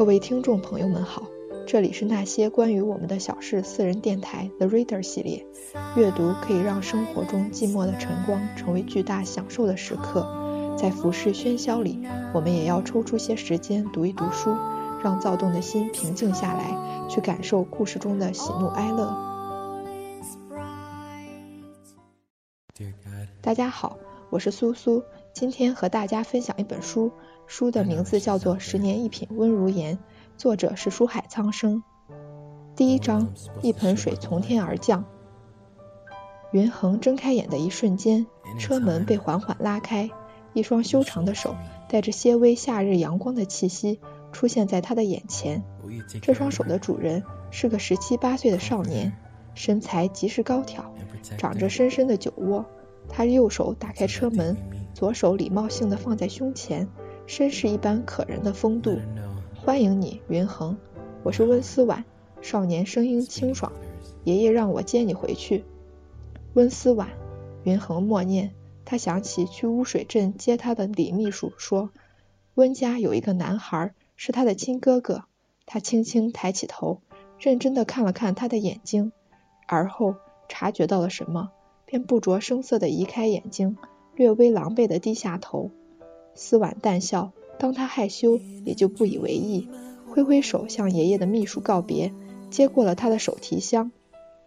各位听众朋友们好，这里是那些关于我们的小事私人电台 The Reader 系列。阅读可以让生活中寂寞的晨光成为巨大享受的时刻，在浮世喧嚣里，我们也要抽出些时间读一读书，让躁动的心平静下来，去感受故事中的喜怒哀乐。大家好，我是苏苏，今天和大家分享一本书，书的名字叫做《十年一品温如言》，作者是书海苍生。第一章，一盆水从天而降。云恒睁开眼的一瞬间，车门被缓缓拉开，一双修长的手带着些微夏日阳光的气息出现在他的眼前。这双手的主人是个十七八岁的少年，身材极是高挑，长着深深的酒窝。他右手打开车门，左手礼貌性的放在胸前，绅士一般可人的风度。欢迎你，云恒，我是温思婉。少年声音清爽。爷爷让我接你回去。温思婉，云恒默念。他想起去污水镇接他的李秘书说，温家有一个男孩，是他的亲哥哥。他轻轻抬起头，认真的看了看他的眼睛，而后察觉到了什么。便不着声色的移开眼睛，略微狼狈的低下头。思婉淡笑，当他害羞，也就不以为意，挥挥手向爷爷的秘书告别，接过了他的手提箱。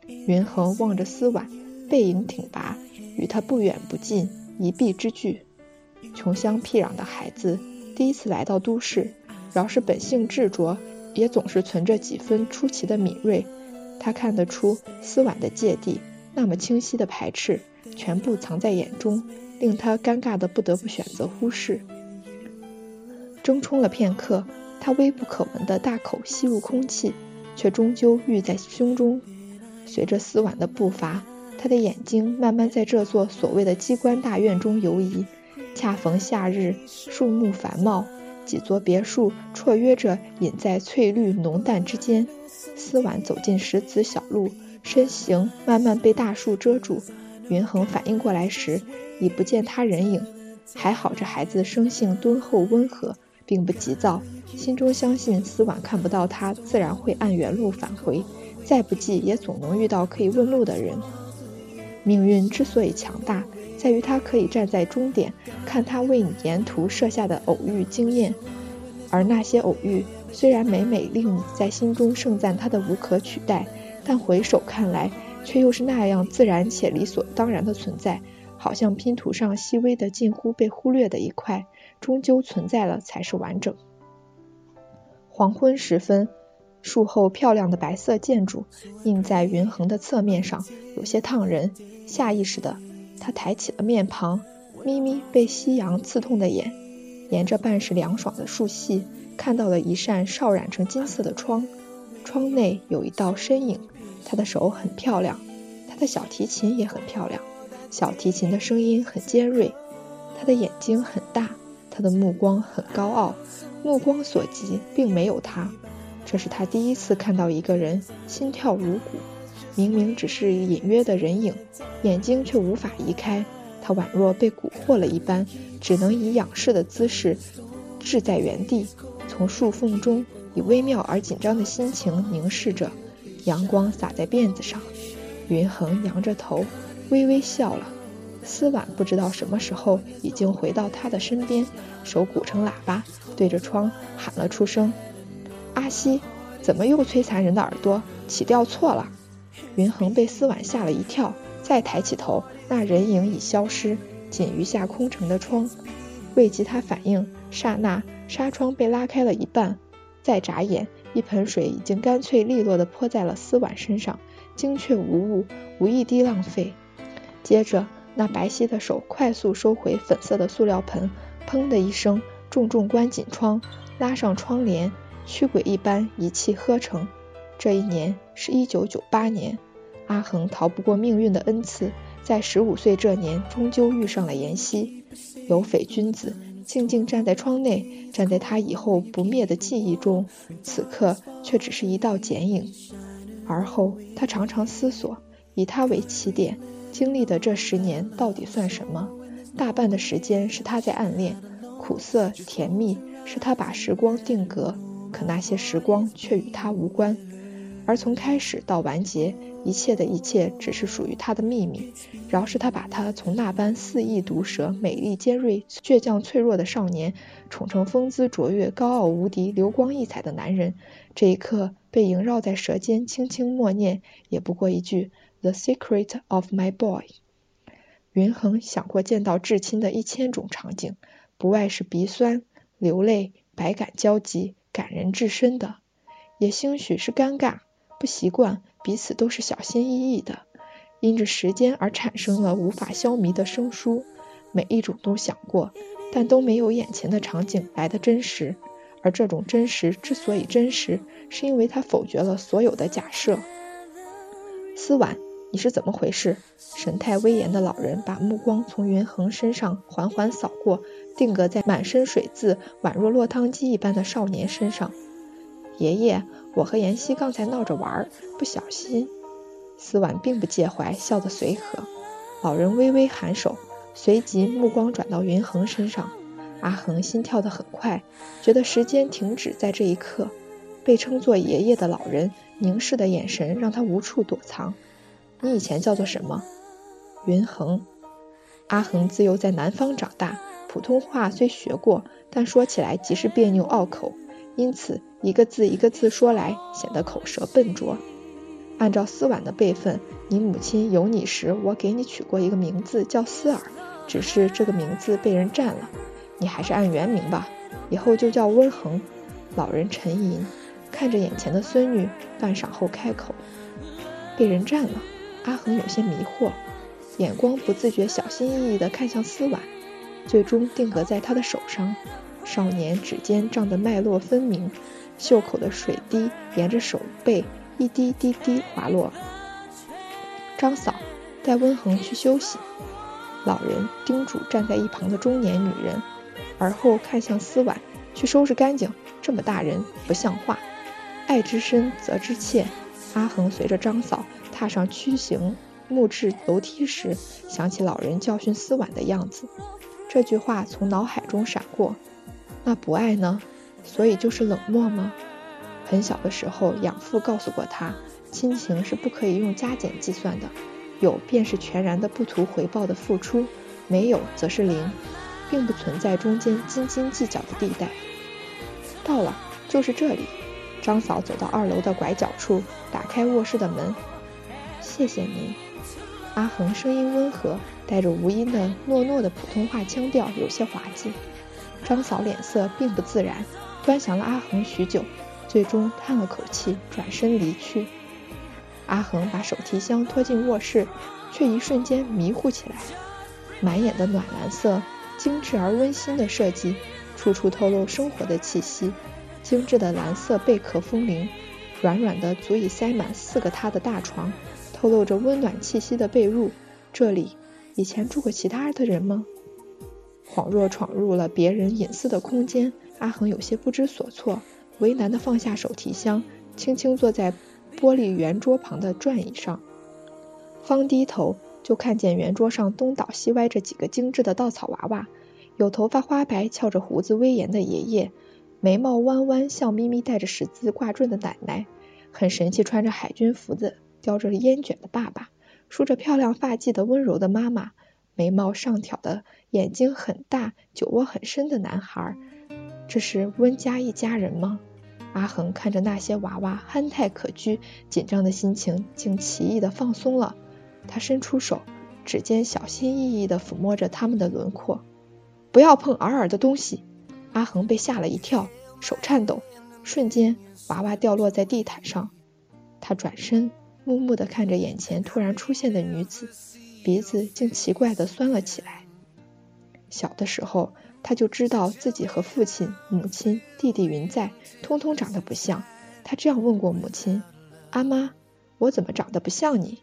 云恒望着思婉，背影挺拔，与他不远不近，一臂之距。穷乡僻壤的孩子，第一次来到都市，饶是本性执着，也总是存着几分出奇的敏锐。他看得出思婉的芥蒂。那么清晰的排斥，全部藏在眼中，令他尴尬的不得不选择忽视。争冲了片刻，他微不可闻的大口吸入空气，却终究郁在胸中。随着思婉的步伐，他的眼睛慢慢在这座所谓的机关大院中游移。恰逢夏日，树木繁茂，几座别墅绰约着隐在翠绿浓淡之间。思婉走进石子小路。身形慢慢被大树遮住，云恒反应过来时，已不见他人影。还好这孩子生性敦厚温和，并不急躁，心中相信思婉看不到他，自然会按原路返回。再不济，也总能遇到可以问路的人。命运之所以强大，在于他可以站在终点，看他为你沿途设下的偶遇经验。而那些偶遇，虽然每每令你在心中盛赞他的无可取代。但回首看来，却又是那样自然且理所当然的存在，好像拼图上细微的、近乎被忽略的一块，终究存在了才是完整。黄昏时分，树后漂亮的白色建筑映在云横的侧面上，有些烫人。下意识的，他抬起了面庞，咪咪被夕阳刺痛的眼，沿着半是凉爽的树隙，看到了一扇烧染成金色的窗，窗内有一道身影。他的手很漂亮，他的小提琴也很漂亮，小提琴的声音很尖锐。他的眼睛很大，他的目光很高傲，目光所及并没有他。这是他第一次看到一个人心跳如鼓，明明只是隐约的人影，眼睛却无法移开。他宛若被蛊惑了一般，只能以仰视的姿势滞在原地，从树缝中以微妙而紧张的心情凝视着。阳光洒在辫子上，云恒扬着头，微微笑了。思婉不知道什么时候已经回到他的身边，手鼓成喇叭，对着窗喊了出声：“阿西，怎么又摧残人的耳朵？起调错了。”云恒被思婉吓了一跳，再抬起头，那人影已消失，仅余下空城的窗。未及他反应，刹那纱窗被拉开了一半，再眨眼。一盆水已经干脆利落地泼在了思婉身上，精确无误，无一滴浪费。接着，那白皙的手快速收回粉色的塑料盆，砰的一声，重重关紧窗，拉上窗帘，驱鬼一般一气呵成。这一年是一九九八年，阿恒逃不过命运的恩赐，在十五岁这年，终究遇上了妍希，有匪君子。静静站在窗内，站在他以后不灭的记忆中，此刻却只是一道剪影。而后，他常常思索，以他为起点，经历的这十年到底算什么？大半的时间是他在暗恋，苦涩甜蜜是他把时光定格，可那些时光却与他无关。而从开始到完结，一切的一切只是属于他的秘密。饶是他把他从那般肆意毒舌、美丽尖锐、倔强脆弱的少年，宠成风姿卓越、高傲无敌、流光溢彩的男人，这一刻被萦绕在舌尖，轻轻默念，也不过一句 “The secret of my boy”。云恒想过见到至亲的一千种场景，不外是鼻酸、流泪、百感交集、感人至深的，也兴许是尴尬。不习惯，彼此都是小心翼翼的，因着时间而产生了无法消弭的生疏。每一种都想过，但都没有眼前的场景来的真实。而这种真实之所以真实，是因为它否决了所有的假设。思婉，你是怎么回事？神态威严的老人把目光从云恒身上缓缓扫过，定格在满身水渍、宛若落汤鸡一般的少年身上。爷爷。我和妍希刚才闹着玩儿，不小心。思婉并不介怀，笑得随和。老人微微颔首，随即目光转到云恒身上。阿恒心跳得很快，觉得时间停止在这一刻。被称作爷爷的老人凝视的眼神让他无处躲藏。你以前叫做什么？云恒。阿恒自幼在南方长大，普通话虽学过，但说起来极是别扭拗口。因此，一个字一个字说来，显得口舌笨拙。按照思婉的辈分，你母亲有你时，我给你取过一个名字叫思尔，只是这个名字被人占了。你还是按原名吧，以后就叫温恒。老人沉吟，看着眼前的孙女，半晌后开口：“被人占了。”阿恒有些迷惑，眼光不自觉小心翼翼地看向思婉，最终定格在她的手上。少年指尖胀得脉络分明，袖口的水滴沿着手背一滴滴滴滑落。张嫂，带温恒去休息。老人叮嘱站在一旁的中年女人，而后看向思婉，去收拾干净。这么大人不像话。爱之深责之切。阿恒随着张嫂踏上曲形木质楼梯时，想起老人教训思婉的样子，这句话从脑海中闪过。那不爱呢？所以就是冷漠吗？很小的时候，养父告诉过他，亲情是不可以用加减计算的，有便是全然的不图回报的付出，没有则是零，并不存在中间斤斤计较的地带。到了，就是这里。张嫂走到二楼的拐角处，打开卧室的门。谢谢您。阿恒声音温和，带着无音的糯糯的普通话腔调，有些滑稽。张嫂脸色并不自然，端详了阿恒许久，最终叹了口气，转身离去。阿恒把手提箱拖进卧室，却一瞬间迷糊起来。满眼的暖蓝色，精致而温馨的设计，处处透露生活的气息。精致的蓝色贝壳风铃，软软的足以塞满四个他的大床，透露着温暖气息的被褥。这里以前住过其他的人吗？恍若闯入了别人隐私的空间，阿恒有些不知所措，为难地放下手提箱，轻轻坐在玻璃圆桌旁的转椅上。方低头就看见圆桌上东倒西歪着几个精致的稻草娃娃，有头发花白、翘着胡子威严的爷爷，眉毛弯弯、笑眯眯、带着十字挂坠的奶奶，很神气穿着海军服的、叼着烟卷的爸爸，梳着漂亮发髻的温柔的妈妈。眉毛上挑的、眼睛很大、酒窝很深的男孩，这是温家一家人吗？阿恒看着那些娃娃，憨态可掬，紧张的心情竟奇异的放松了。他伸出手，指尖小心翼翼的抚摸着他们的轮廓。不要碰尔尔的东西！阿恒被吓了一跳，手颤抖，瞬间娃娃掉落在地毯上。他转身，木木的看着眼前突然出现的女子。鼻子竟奇怪的酸了起来。小的时候，他就知道自己和父亲、母亲、弟弟云在，通通长得不像。他这样问过母亲：“阿妈，我怎么长得不像你？”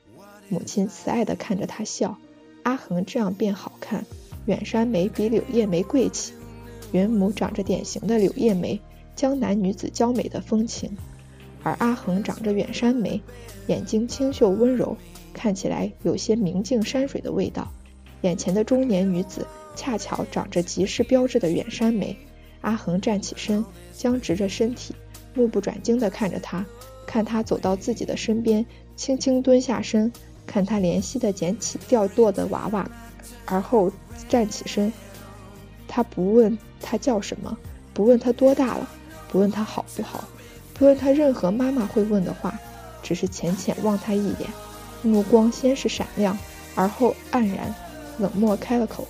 母亲慈爱的看着他笑：“阿恒这样变好看，远山眉比柳叶眉贵气。云母长着典型的柳叶眉，江南女子娇美的风情，而阿恒长着远山眉，眼睛清秀温柔。”看起来有些明镜山水的味道。眼前的中年女子恰巧长着集市标志的远山眉。阿恒站起身，僵直着身体，目不转睛地看着他，看他走到自己的身边，轻轻蹲下身，看他怜惜地捡起掉落的娃娃，而后站起身。他不问他叫什么，不问他多大了，不问他好不好，不问他任何妈妈会问的话，只是浅浅望他一眼，目光先是闪亮，而后黯然，冷漠开了口：“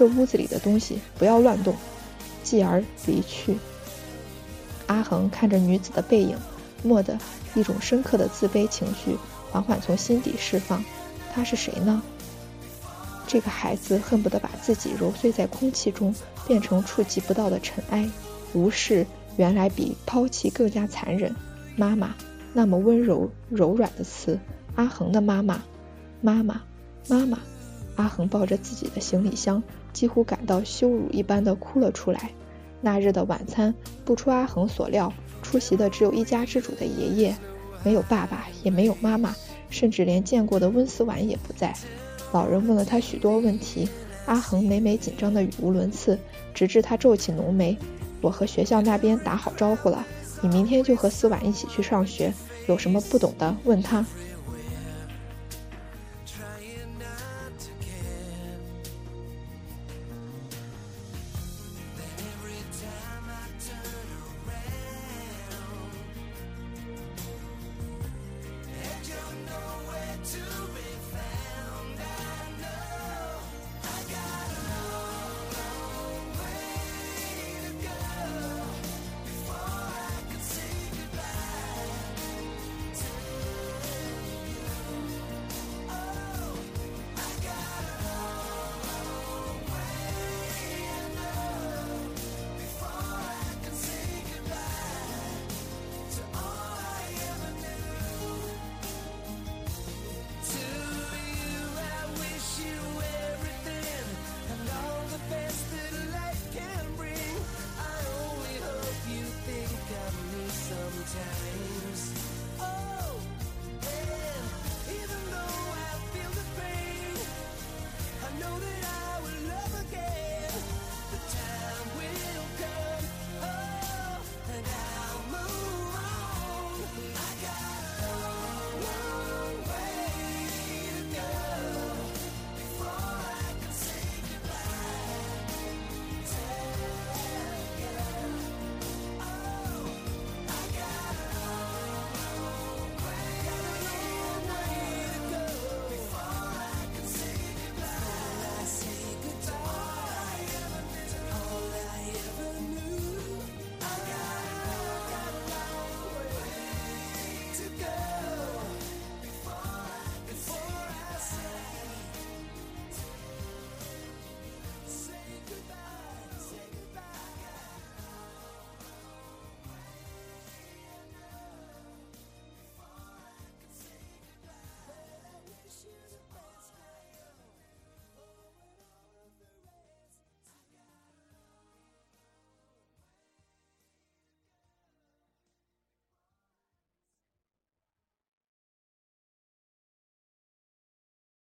这屋子里的东西不要乱动。”继而离去。阿恒看着女子的背影，蓦地一种深刻的自卑情绪缓缓从心底释放。她是谁呢？这个孩子恨不得把自己揉碎在空气中，变成触及不到的尘埃。无视原来比抛弃更加残忍。妈妈，那么温柔柔软的词。阿恒的妈妈，妈妈，妈妈。阿恒抱着自己的行李箱，几乎感到羞辱一般的哭了出来。那日的晚餐，不出阿恒所料，出席的只有一家之主的爷爷，没有爸爸，也没有妈妈，甚至连见过的温思婉也不在。老人问了他许多问题，阿恒每每紧张的语无伦次，直至他皱起浓眉：“我和学校那边打好招呼了，你明天就和思婉一起去上学，有什么不懂的问他。”